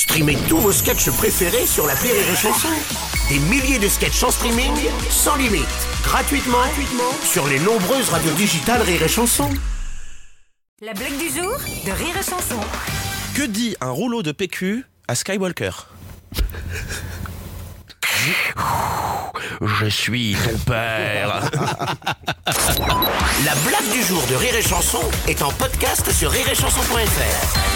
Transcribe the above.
Streamez tous vos sketchs préférés sur la Rire et Chanson. Des milliers de sketchs en streaming, sans limite, gratuitement, sur les nombreuses radios digitales Rire et Chanson. La blague du jour de Rire et Chanson. Que dit un rouleau de PQ à Skywalker? Je suis ton père. La blague du jour de Rire et Chanson est en podcast sur rireetchanson.fr.